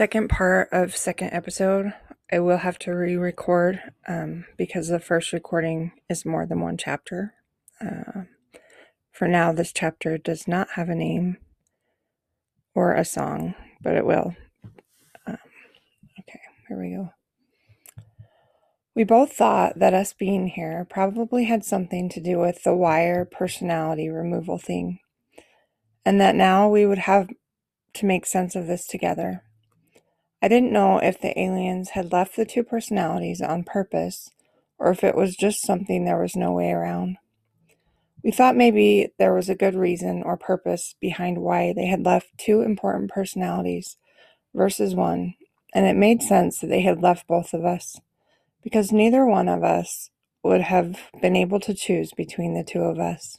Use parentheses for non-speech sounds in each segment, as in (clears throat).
second part of second episode. I will have to re-record um, because the first recording is more than one chapter. Uh, for now, this chapter does not have a name or a song, but it will. Um, okay, here we go. We both thought that us being here probably had something to do with the wire personality removal thing, and that now we would have to make sense of this together. I didn't know if the aliens had left the two personalities on purpose or if it was just something there was no way around. We thought maybe there was a good reason or purpose behind why they had left two important personalities versus one, and it made sense that they had left both of us, because neither one of us would have been able to choose between the two of us.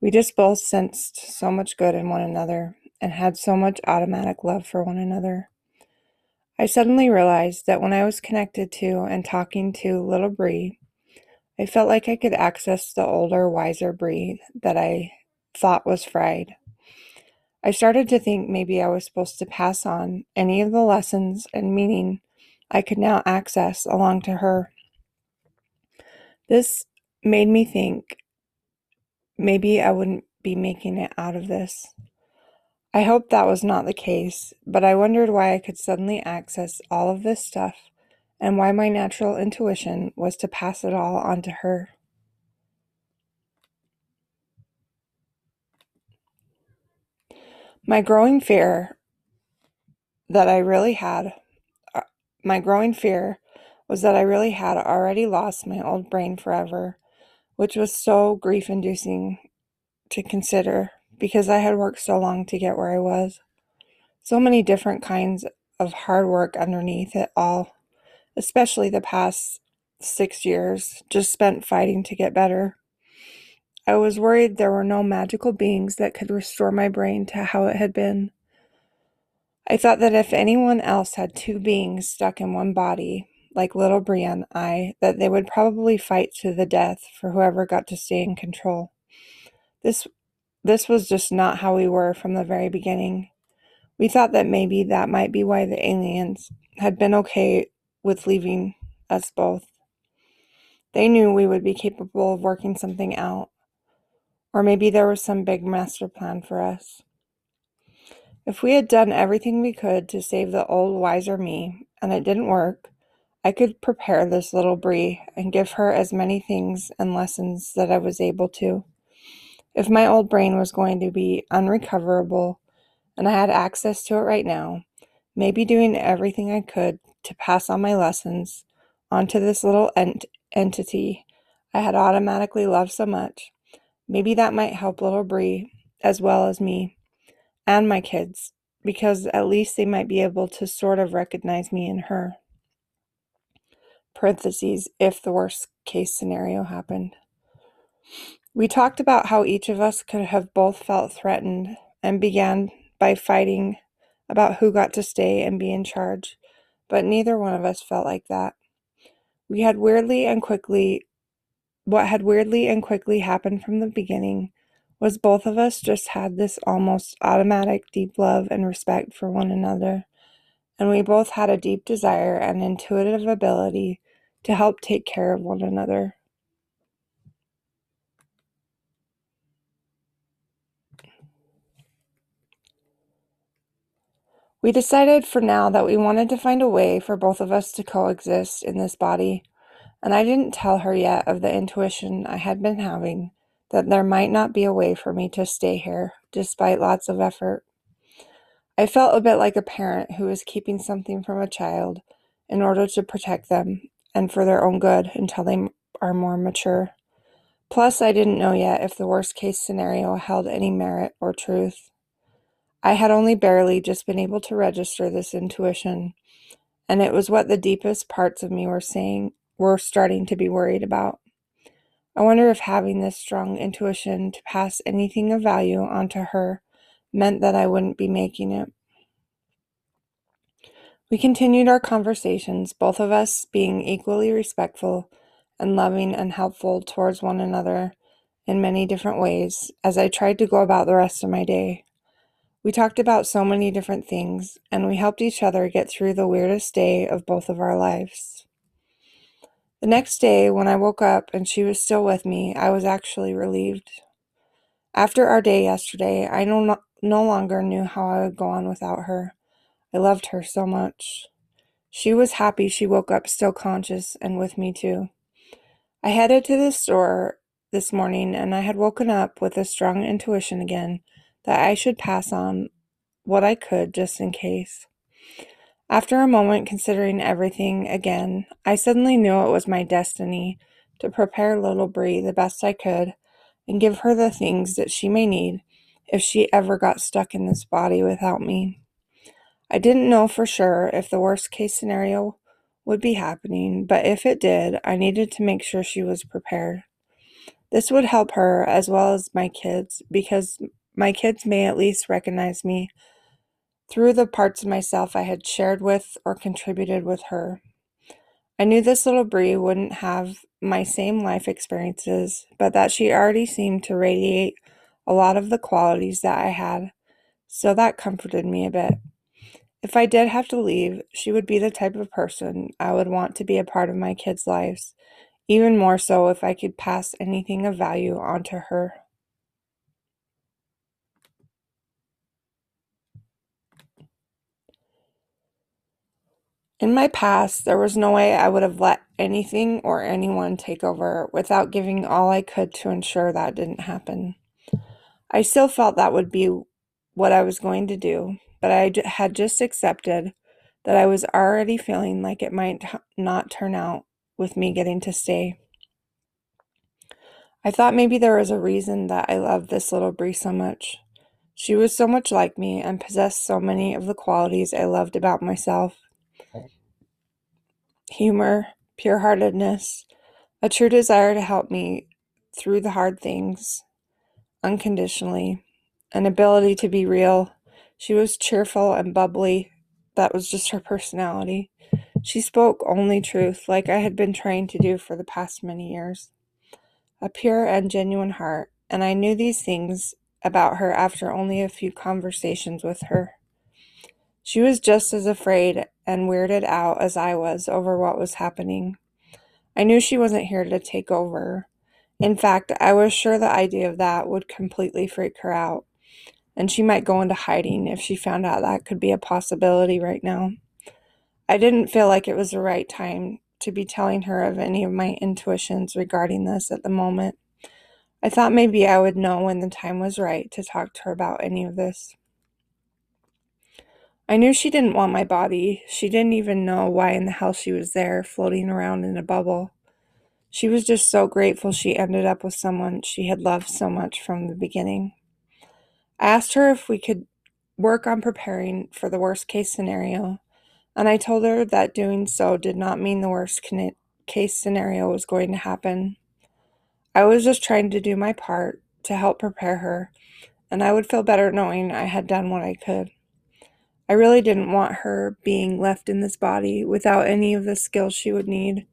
We just both sensed so much good in one another and had so much automatic love for one another. I suddenly realized that when I was connected to and talking to little Bree, I felt like I could access the older, wiser Bree that I thought was fried. I started to think maybe I was supposed to pass on any of the lessons and meaning I could now access along to her. This made me think maybe I wouldn't be making it out of this. I hoped that was not the case, but I wondered why I could suddenly access all of this stuff and why my natural intuition was to pass it all on to her. My growing fear that I really had, uh, my growing fear was that I really had already lost my old brain forever, which was so grief inducing to consider because I had worked so long to get where I was. So many different kinds of hard work underneath it all, especially the past six years, just spent fighting to get better. I was worried there were no magical beings that could restore my brain to how it had been. I thought that if anyone else had two beings stuck in one body, like little Brienne I, that they would probably fight to the death for whoever got to stay in control. This this was just not how we were from the very beginning. We thought that maybe that might be why the aliens had been okay with leaving us both. They knew we would be capable of working something out, or maybe there was some big master plan for us. If we had done everything we could to save the old wiser me, and it didn't work, I could prepare this little Bree and give her as many things and lessons that I was able to. If my old brain was going to be unrecoverable and I had access to it right now, maybe doing everything I could to pass on my lessons onto this little ent- entity I had automatically loved so much, maybe that might help little Bree as well as me and my kids, because at least they might be able to sort of recognize me in her. Parentheses, if the worst case scenario happened. We talked about how each of us could have both felt threatened and began by fighting about who got to stay and be in charge, but neither one of us felt like that. We had weirdly and quickly, what had weirdly and quickly happened from the beginning was both of us just had this almost automatic deep love and respect for one another, and we both had a deep desire and intuitive ability to help take care of one another. We decided for now that we wanted to find a way for both of us to coexist in this body, and I didn't tell her yet of the intuition I had been having that there might not be a way for me to stay here despite lots of effort. I felt a bit like a parent who is keeping something from a child in order to protect them and for their own good until they are more mature. Plus, I didn't know yet if the worst case scenario held any merit or truth. I had only barely just been able to register this intuition, and it was what the deepest parts of me were saying were starting to be worried about. I wonder if having this strong intuition to pass anything of value onto her meant that I wouldn't be making it. We continued our conversations, both of us being equally respectful and loving and helpful towards one another in many different ways as I tried to go about the rest of my day. We talked about so many different things, and we helped each other get through the weirdest day of both of our lives. The next day, when I woke up and she was still with me, I was actually relieved. After our day yesterday, I no, no longer knew how I would go on without her. I loved her so much. She was happy she woke up still conscious and with me too. I headed to the store this morning and I had woken up with a strong intuition again that I should pass on what I could just in case. After a moment considering everything again, I suddenly knew it was my destiny to prepare little Bree the best I could and give her the things that she may need if she ever got stuck in this body without me. I didn't know for sure if the worst case scenario would be happening, but if it did, I needed to make sure she was prepared. This would help her as well as my kids because my kids may at least recognize me through the parts of myself I had shared with or contributed with her. I knew this little Bree wouldn't have my same life experiences, but that she already seemed to radiate a lot of the qualities that I had, so that comforted me a bit. If I did have to leave, she would be the type of person I would want to be a part of my kids' lives, even more so if I could pass anything of value onto her. In my past, there was no way I would have let anything or anyone take over without giving all I could to ensure that didn't happen. I still felt that would be what I was going to do, but I had just accepted that I was already feeling like it might not turn out with me getting to stay. I thought maybe there was a reason that I loved this little Bree so much. She was so much like me and possessed so many of the qualities I loved about myself humor, pure heartedness, a true desire to help me through the hard things unconditionally, an ability to be real. She was cheerful and bubbly. That was just her personality. She spoke only truth, like I had been trying to do for the past many years. A pure and genuine heart, and I knew these things about her after only a few conversations with her. She was just as afraid and weirded out as I was over what was happening. I knew she wasn't here to take over. In fact, I was sure the idea of that would completely freak her out, and she might go into hiding if she found out that could be a possibility right now. I didn't feel like it was the right time to be telling her of any of my intuitions regarding this at the moment. I thought maybe I would know when the time was right to talk to her about any of this. I knew she didn't want my body. She didn't even know why in the hell she was there, floating around in a bubble. She was just so grateful she ended up with someone she had loved so much from the beginning. I asked her if we could work on preparing for the worst case scenario, and I told her that doing so did not mean the worst case scenario was going to happen. I was just trying to do my part to help prepare her, and I would feel better knowing I had done what I could. I really didn't want her being left in this body without any of the skills she would need.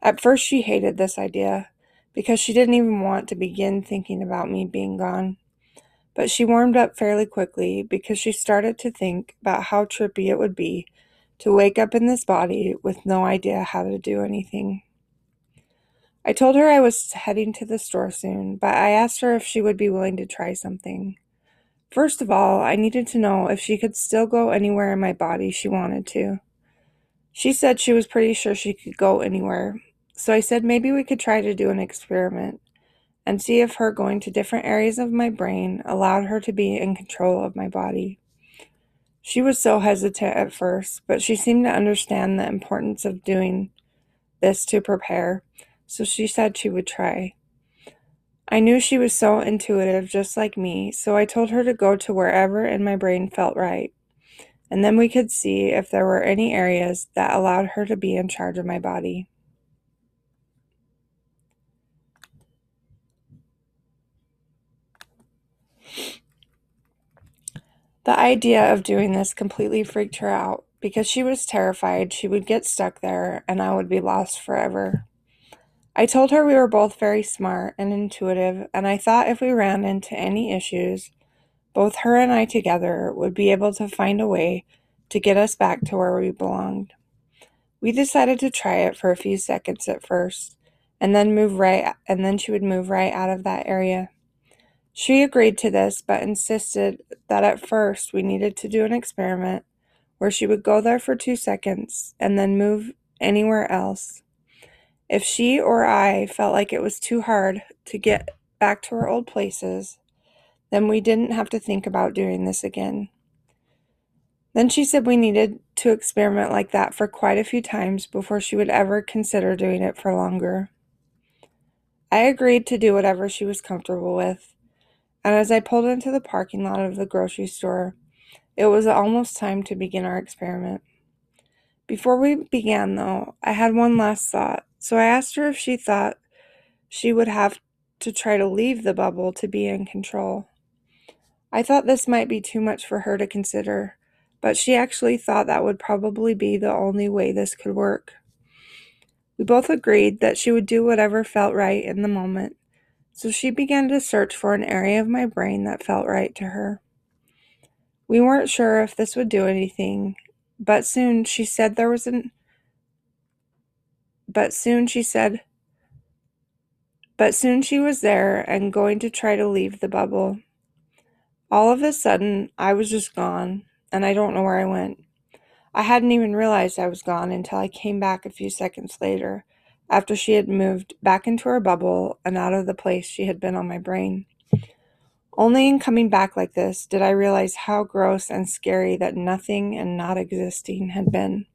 At first, she hated this idea because she didn't even want to begin thinking about me being gone. But she warmed up fairly quickly because she started to think about how trippy it would be to wake up in this body with no idea how to do anything. I told her I was heading to the store soon, but I asked her if she would be willing to try something. First of all, I needed to know if she could still go anywhere in my body she wanted to. She said she was pretty sure she could go anywhere, so I said maybe we could try to do an experiment and see if her going to different areas of my brain allowed her to be in control of my body. She was so hesitant at first, but she seemed to understand the importance of doing this to prepare, so she said she would try. I knew she was so intuitive, just like me, so I told her to go to wherever in my brain felt right, and then we could see if there were any areas that allowed her to be in charge of my body. The idea of doing this completely freaked her out because she was terrified she would get stuck there and I would be lost forever. I told her we were both very smart and intuitive, and I thought if we ran into any issues, both her and I together would be able to find a way to get us back to where we belonged. We decided to try it for a few seconds at first, and then move right and then she would move right out of that area. She agreed to this but insisted that at first we needed to do an experiment where she would go there for 2 seconds and then move anywhere else. If she or I felt like it was too hard to get back to our old places, then we didn't have to think about doing this again. Then she said we needed to experiment like that for quite a few times before she would ever consider doing it for longer. I agreed to do whatever she was comfortable with, and as I pulled into the parking lot of the grocery store, it was almost time to begin our experiment. Before we began, though, I had one last thought, so I asked her if she thought she would have to try to leave the bubble to be in control. I thought this might be too much for her to consider, but she actually thought that would probably be the only way this could work. We both agreed that she would do whatever felt right in the moment, so she began to search for an area of my brain that felt right to her. We weren't sure if this would do anything, but soon she said there was an but soon she said but soon she was there and going to try to leave the bubble. All of a sudden, I was just gone, and I don't know where I went. I hadn't even realized I was gone until I came back a few seconds later, after she had moved back into her bubble and out of the place she had been on my brain. Only in coming back like this did I realize how gross and scary that nothing and not existing had been.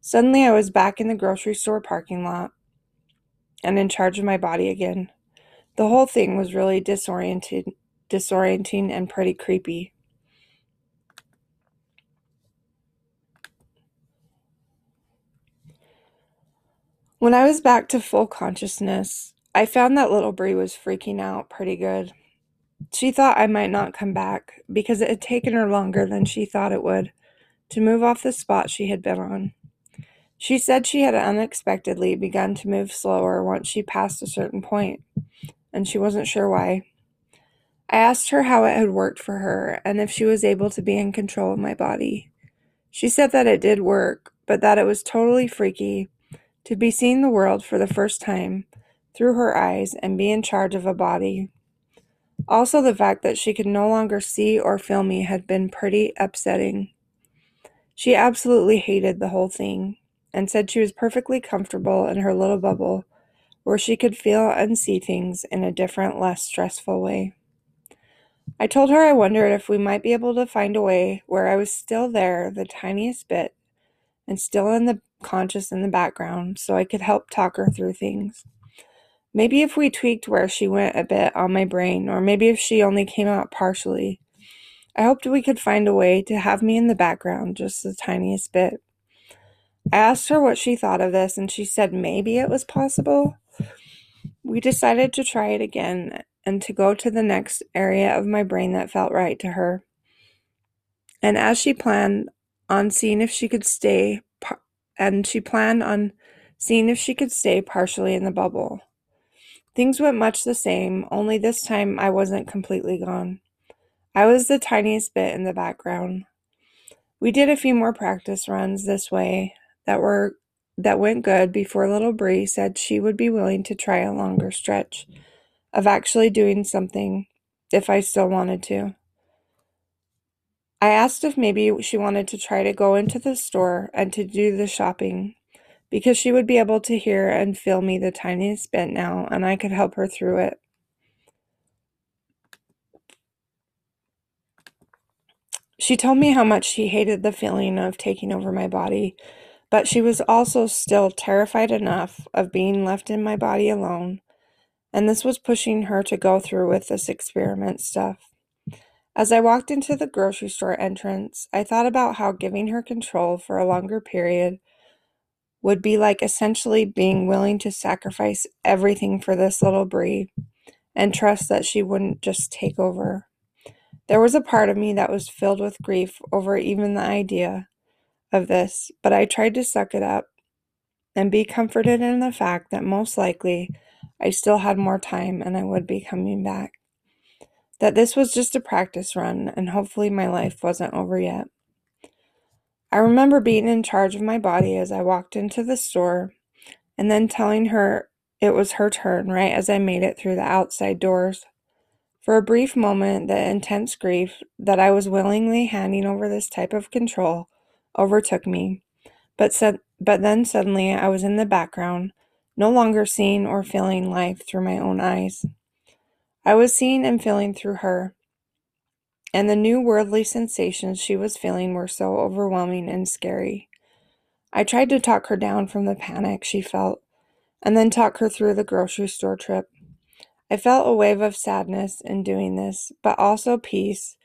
Suddenly, I was back in the grocery store parking lot and in charge of my body again. The whole thing was really disoriented disorienting and pretty creepy. When I was back to full consciousness, I found that little Bree was freaking out pretty good. She thought I might not come back because it had taken her longer than she thought it would to move off the spot she had been on. She said she had unexpectedly begun to move slower once she passed a certain point, and she wasn't sure why. I asked her how it had worked for her and if she was able to be in control of my body. She said that it did work, but that it was totally freaky to be seeing the world for the first time through her eyes and be in charge of a body. Also, the fact that she could no longer see or feel me had been pretty upsetting. She absolutely hated the whole thing and said she was perfectly comfortable in her little bubble where she could feel and see things in a different, less stressful way. I told her I wondered if we might be able to find a way where I was still there the tiniest bit and still in the conscious in the background so I could help talk her through things. Maybe if we tweaked where she went a bit on my brain, or maybe if she only came out partially. I hoped we could find a way to have me in the background just the tiniest bit. I asked her what she thought of this, and she said maybe it was possible. We decided to try it again and to go to the next area of my brain that felt right to her. And as she planned on seeing if she could stay, and she planned on seeing if she could stay partially in the bubble. Things went much the same, only this time I wasn't completely gone. I was the tiniest bit in the background. We did a few more practice runs this way that were that went good before little Bree said she would be willing to try a longer stretch of actually doing something if I still wanted to. I asked if maybe she wanted to try to go into the store and to do the shopping because she would be able to hear and feel me the tiniest bit now and I could help her through it. She told me how much she hated the feeling of taking over my body, but she was also still terrified enough of being left in my body alone and this was pushing her to go through with this experiment stuff. As I walked into the grocery store entrance, I thought about how giving her control for a longer period would be like essentially being willing to sacrifice everything for this little Bree and trust that she wouldn't just take over. There was a part of me that was filled with grief over even the idea of this, but I tried to suck it up and be comforted in the fact that most likely I still had more time and I would be coming back. that this was just a practice run and hopefully my life wasn't over yet. I remember being in charge of my body as I walked into the store and then telling her it was her turn right as I made it through the outside doors. For a brief moment, the intense grief that I was willingly handing over this type of control overtook me. But, but then suddenly I was in the background, no longer seeing or feeling life through my own eyes. I was seeing and feeling through her, and the new worldly sensations she was feeling were so overwhelming and scary. I tried to talk her down from the panic she felt, and then talk her through the grocery store trip. I felt a wave of sadness in doing this, but also peace,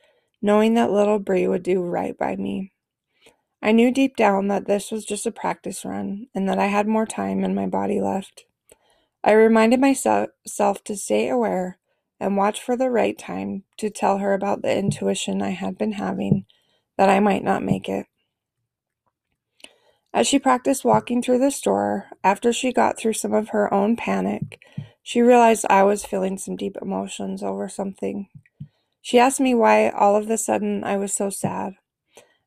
knowing that little Bree would do right by me. I knew deep down that this was just a practice run and that I had more time in my body left. I reminded myself to stay aware and watch for the right time to tell her about the intuition I had been having that I might not make it. As she practiced walking through the store, after she got through some of her own panic, she realized I was feeling some deep emotions over something. She asked me why all of a sudden I was so sad,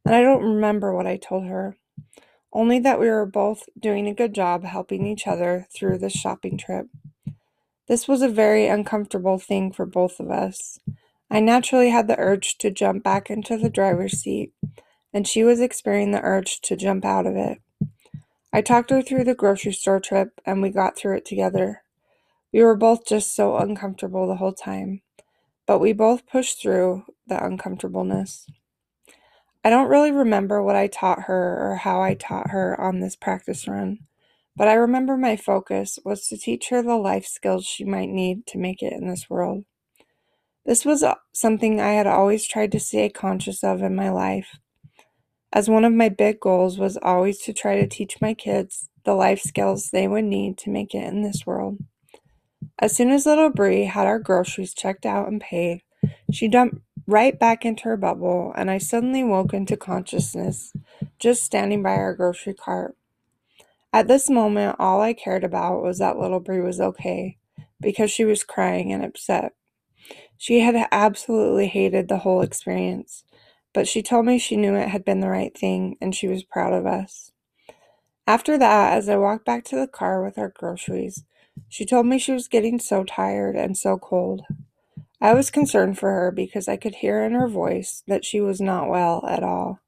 and I don't remember what I told her, only that we were both doing a good job helping each other through this shopping trip. This was a very uncomfortable thing for both of us. I naturally had the urge to jump back into the driver's seat, and she was experiencing the urge to jump out of it. I talked her through the grocery store trip, and we got through it together. We were both just so uncomfortable the whole time, but we both pushed through the uncomfortableness. I don't really remember what I taught her or how I taught her on this practice run, but I remember my focus was to teach her the life skills she might need to make it in this world. This was uh, something I had always tried to stay conscious of in my life, as one of my big goals was always to try to teach my kids the life skills they would need to make it in this world. As soon as little Bree had our groceries checked out and paid, she jumped right back into her bubble, and I suddenly woke into consciousness just standing by our grocery cart. At this moment, all I cared about was that little Bree was okay because she was crying and upset. She had absolutely hated the whole experience, but she told me she knew it had been the right thing and she was proud of us. After that, as I walked back to the car with our groceries, she told me she was getting so tired and so cold. I was concerned for her because I could hear in her voice that she was not well at all.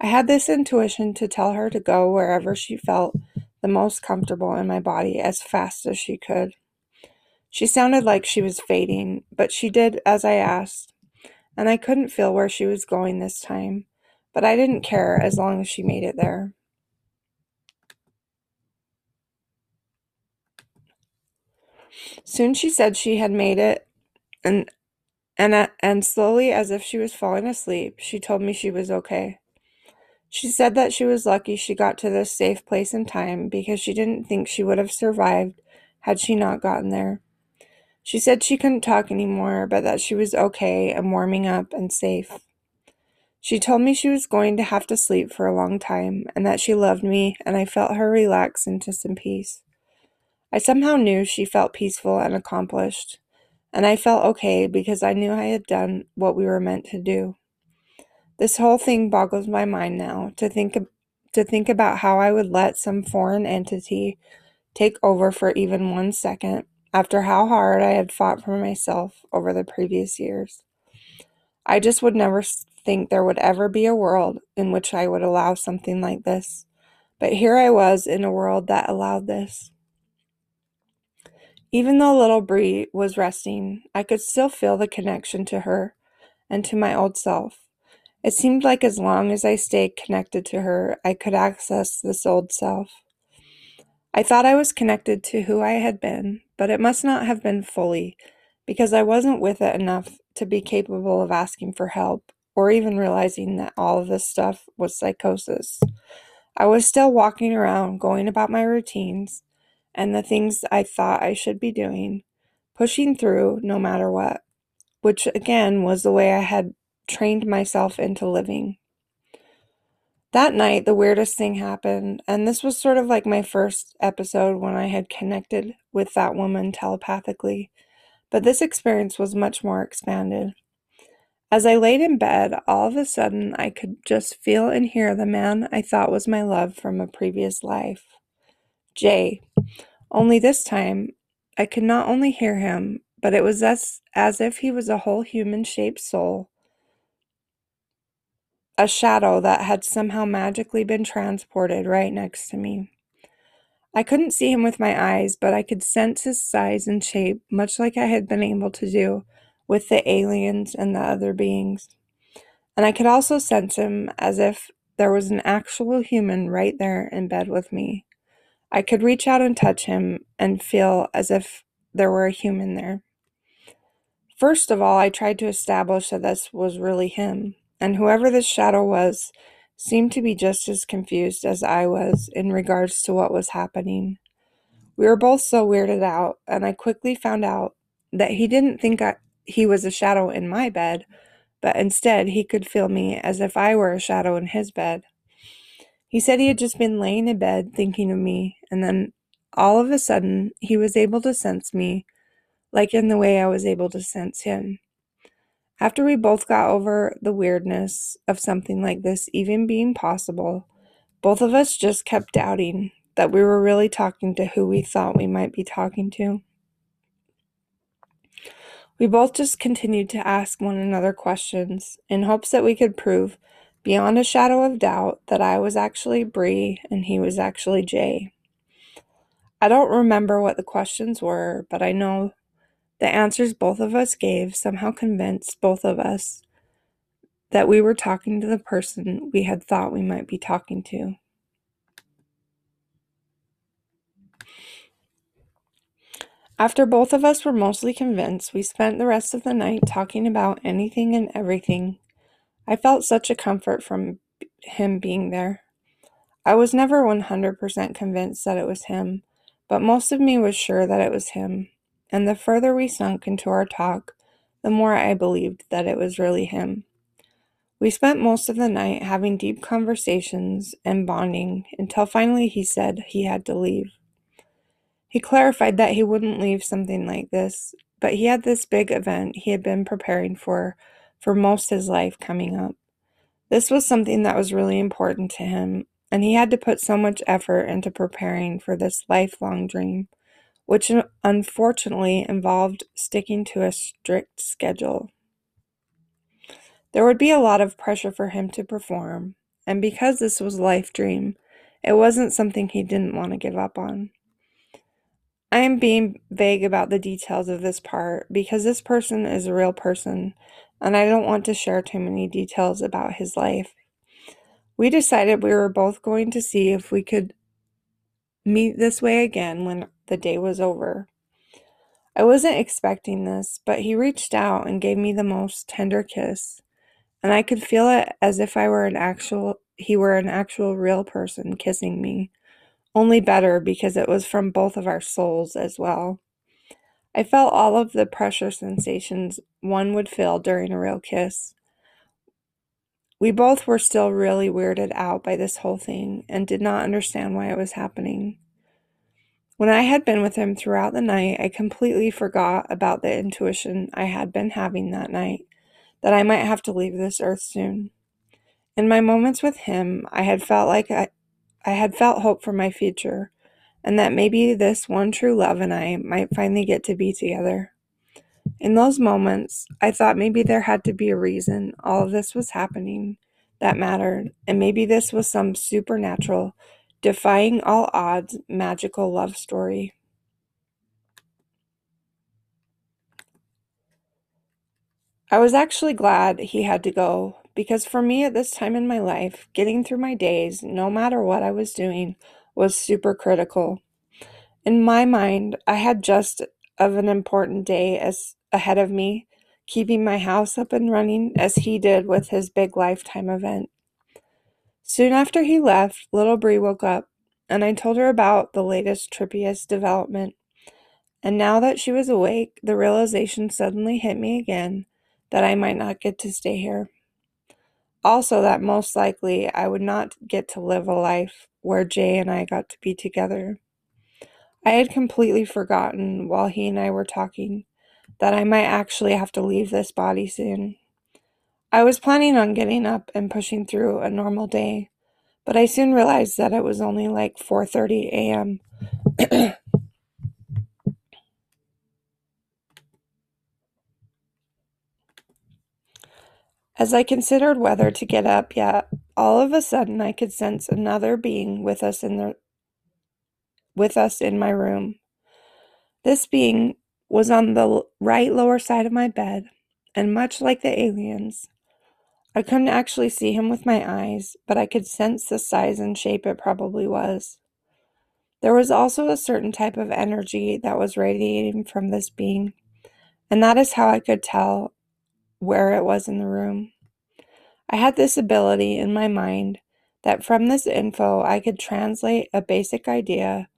I had this intuition to tell her to go wherever she felt the most comfortable in my body as fast as she could. She sounded like she was fading, but she did as I asked, and I couldn't feel where she was going this time, but I didn't care as long as she made it there. Soon she said she had made it, and and uh, and slowly, as if she was falling asleep, she told me she was okay. She said that she was lucky she got to this safe place in time because she didn't think she would have survived had she not gotten there. She said she couldn't talk anymore, but that she was okay and warming up and safe. She told me she was going to have to sleep for a long time and that she loved me, and I felt her relax into some peace. I somehow knew she felt peaceful and accomplished, and I felt okay because I knew I had done what we were meant to do. This whole thing boggles my mind now to think to think about how I would let some foreign entity take over for even one second after how hard I had fought for myself over the previous years. I just would never think there would ever be a world in which I would allow something like this. But here I was in a world that allowed this. Even though little Bree was resting, I could still feel the connection to her and to my old self. It seemed like as long as I stayed connected to her, I could access this old self. I thought I was connected to who I had been, but it must not have been fully, because I wasn't with it enough to be capable of asking for help or even realizing that all of this stuff was psychosis. I was still walking around, going about my routines, and the things I thought I should be doing, pushing through no matter what, which again was the way I had trained myself into living. That night, the weirdest thing happened, and this was sort of like my first episode when I had connected with that woman telepathically. but this experience was much more expanded. As I laid in bed, all of a sudden I could just feel and hear the man I thought was my love from a previous life. Jay. Only this time, I could not only hear him, but it was as, as if he was a whole human shaped soul, a shadow that had somehow magically been transported right next to me. I couldn't see him with my eyes, but I could sense his size and shape, much like I had been able to do with the aliens and the other beings. And I could also sense him as if there was an actual human right there in bed with me. I could reach out and touch him and feel as if there were a human there. First of all, I tried to establish that this was really him, and whoever this shadow was seemed to be just as confused as I was in regards to what was happening. We were both so weirded out, and I quickly found out that he didn't think I, he was a shadow in my bed, but instead he could feel me as if I were a shadow in his bed. He said he had just been laying in bed thinking of me, and then all of a sudden he was able to sense me, like in the way I was able to sense him. After we both got over the weirdness of something like this even being possible, both of us just kept doubting that we were really talking to who we thought we might be talking to. We both just continued to ask one another questions in hopes that we could prove beyond a shadow of doubt that I was actually Bree and he was actually Jay. I don't remember what the questions were, but I know the answers both of us gave somehow convinced both of us that we were talking to the person we had thought we might be talking to. After both of us were mostly convinced, we spent the rest of the night talking about anything and everything. I felt such a comfort from him being there. I was never 100% convinced that it was him, but most of me was sure that it was him. And the further we sunk into our talk, the more I believed that it was really him. We spent most of the night having deep conversations and bonding until finally he said he had to leave. He clarified that he wouldn't leave something like this, but he had this big event he had been preparing for for most his life coming up. This was something that was really important to him, and he had to put so much effort into preparing for this lifelong dream, which unfortunately involved sticking to a strict schedule. There would be a lot of pressure for him to perform, and because this was a life dream, it wasn't something he didn't want to give up on. I am being vague about the details of this part because this person is a real person and I don't want to share too many details about his life. We decided we were both going to see if we could meet this way again when the day was over. I wasn't expecting this, but he reached out and gave me the most tender kiss, and I could feel it as if I were an actual he were an actual real person kissing me only better because it was from both of our souls as well. I felt all of the pressure sensations one would feel during a real kiss. We both were still really weirded out by this whole thing and did not understand why it was happening. When I had been with him throughout the night, I completely forgot about the intuition I had been having that night that I might have to leave this earth soon. In my moments with him, I had felt like I, I had felt hope for my future, and that maybe this one true love and I might finally get to be together. In those moments, I thought maybe there had to be a reason all of this was happening that mattered, and maybe this was some supernatural, defying all odds, magical love story. I was actually glad he had to go because for me at this time in my life, getting through my days, no matter what I was doing, was super critical. In my mind, I had just of an important day as ahead of me, keeping my house up and running as he did with his big lifetime event. Soon after he left, little Bree woke up, and I told her about the latest trippiest development. And now that she was awake, the realization suddenly hit me again that I might not get to stay here. Also, that most likely I would not get to live a life where Jay and I got to be together. I had completely forgotten while he and I were talking that I might actually have to leave this body soon. I was planning on getting up and pushing through a normal day, but I soon realized that it was only like 4:30 a.m. (clears throat) As I considered whether to get up yet, all of a sudden I could sense another being with us in the with us in my room. This being was on the right lower side of my bed, and much like the aliens, I couldn't actually see him with my eyes, but I could sense the size and shape it probably was. There was also a certain type of energy that was radiating from this being, and that is how I could tell where it was in the room. I had this ability in my mind that from this info I could translate a basic idea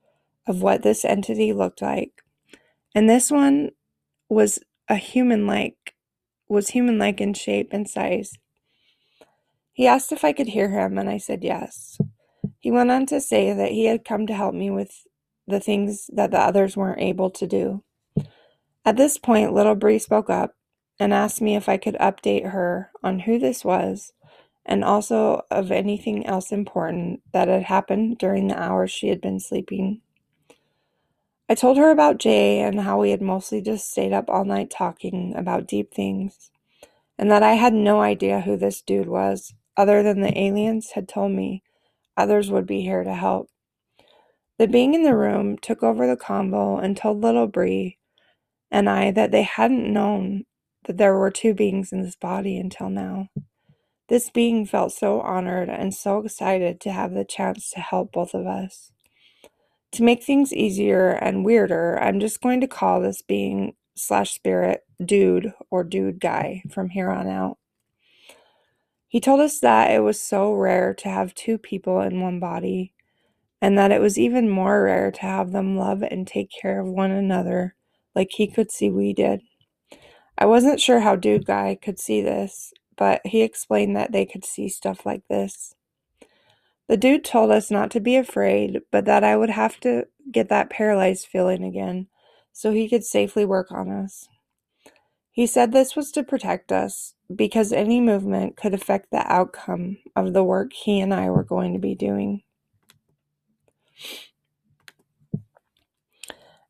of what this entity looked like. And this one was a human like was human like in shape and size. He asked if I could hear him, and I said yes. He went on to say that he had come to help me with the things that the others weren't able to do. At this point, little Bree spoke up and asked me if I could update her on who this was and also of anything else important that had happened during the hours she had been sleeping. I told her about Jay and how we had mostly just stayed up all night talking about deep things, and that I had no idea who this dude was other than the aliens had told me others would be here to help. The being in the room took over the combo and told little Bree and I that they hadn't known that there were two beings in this body until now. This being felt so honored and so excited to have the chance to help both of us. To make things easier and weirder, I'm just going to call this being slash spirit dude or dude guy from here on out. He told us that it was so rare to have two people in one body, and that it was even more rare to have them love and take care of one another like he could see we did. I wasn't sure how Dude Guy could see this, but he explained that they could see stuff like this. The dude told us not to be afraid, but that I would have to get that paralyzed feeling again so he could safely work on us. He said this was to protect us because any movement could affect the outcome of the work he and I were going to be doing.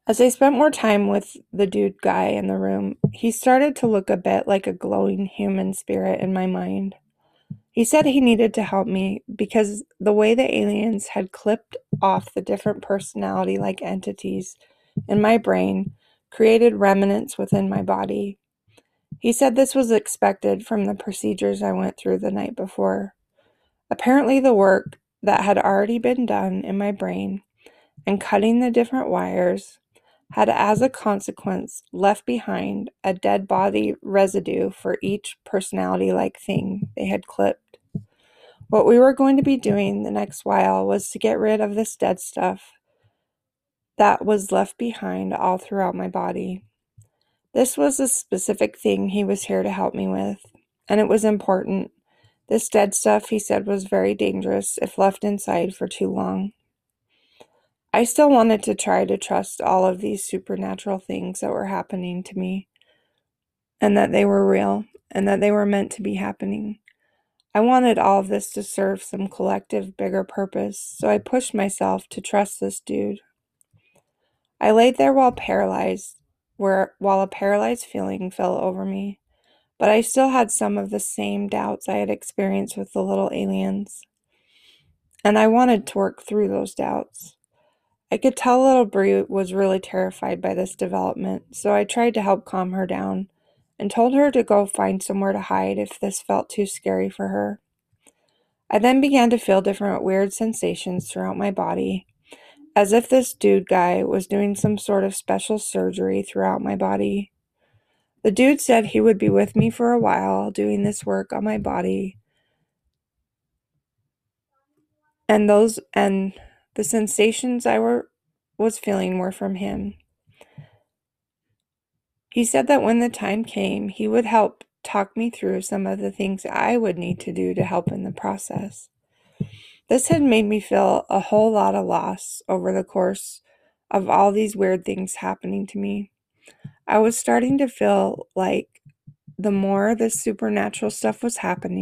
As I spent more time with the dude guy in the room, he started to look a bit like a glowing human spirit in my mind. He said he needed to help me because the way the aliens had clipped off the different personality like entities in my brain created remnants within my body he said this was expected from the procedures I went through the night before. Apparently, the work that had already been done in my brain and cutting the different wires had, as a consequence, left behind a dead body residue for each personality like thing they had clipped. What we were going to be doing the next while was to get rid of this dead stuff that was left behind all throughout my body. This was a specific thing he was here to help me with, and it was important. This dead stuff, he said, was very dangerous if left inside for too long. I still wanted to try to trust all of these supernatural things that were happening to me, and that they were real, and that they were meant to be happening. I wanted all of this to serve some collective, bigger purpose, so I pushed myself to trust this dude. I laid there while paralyzed, where while a paralyzed feeling fell over me, but I still had some of the same doubts I had experienced with the little aliens. And I wanted to work through those doubts. I could tell little Bree was really terrified by this development, so I tried to help calm her down and told her to go find somewhere to hide if this felt too scary for her. I then began to feel different weird sensations throughout my body, as if this dude guy was doing some sort of special surgery throughout my body. The dude said he would be with me for a while doing this work on my body. And those and the sensations I were was feeling were from him. He said that when the time came, he would help talk me through some of the things I would need to do to help in the process. This had made me feel a whole lot of loss over the course of all these weird things happening to me. I was starting to feel like the more this supernatural stuff was happening,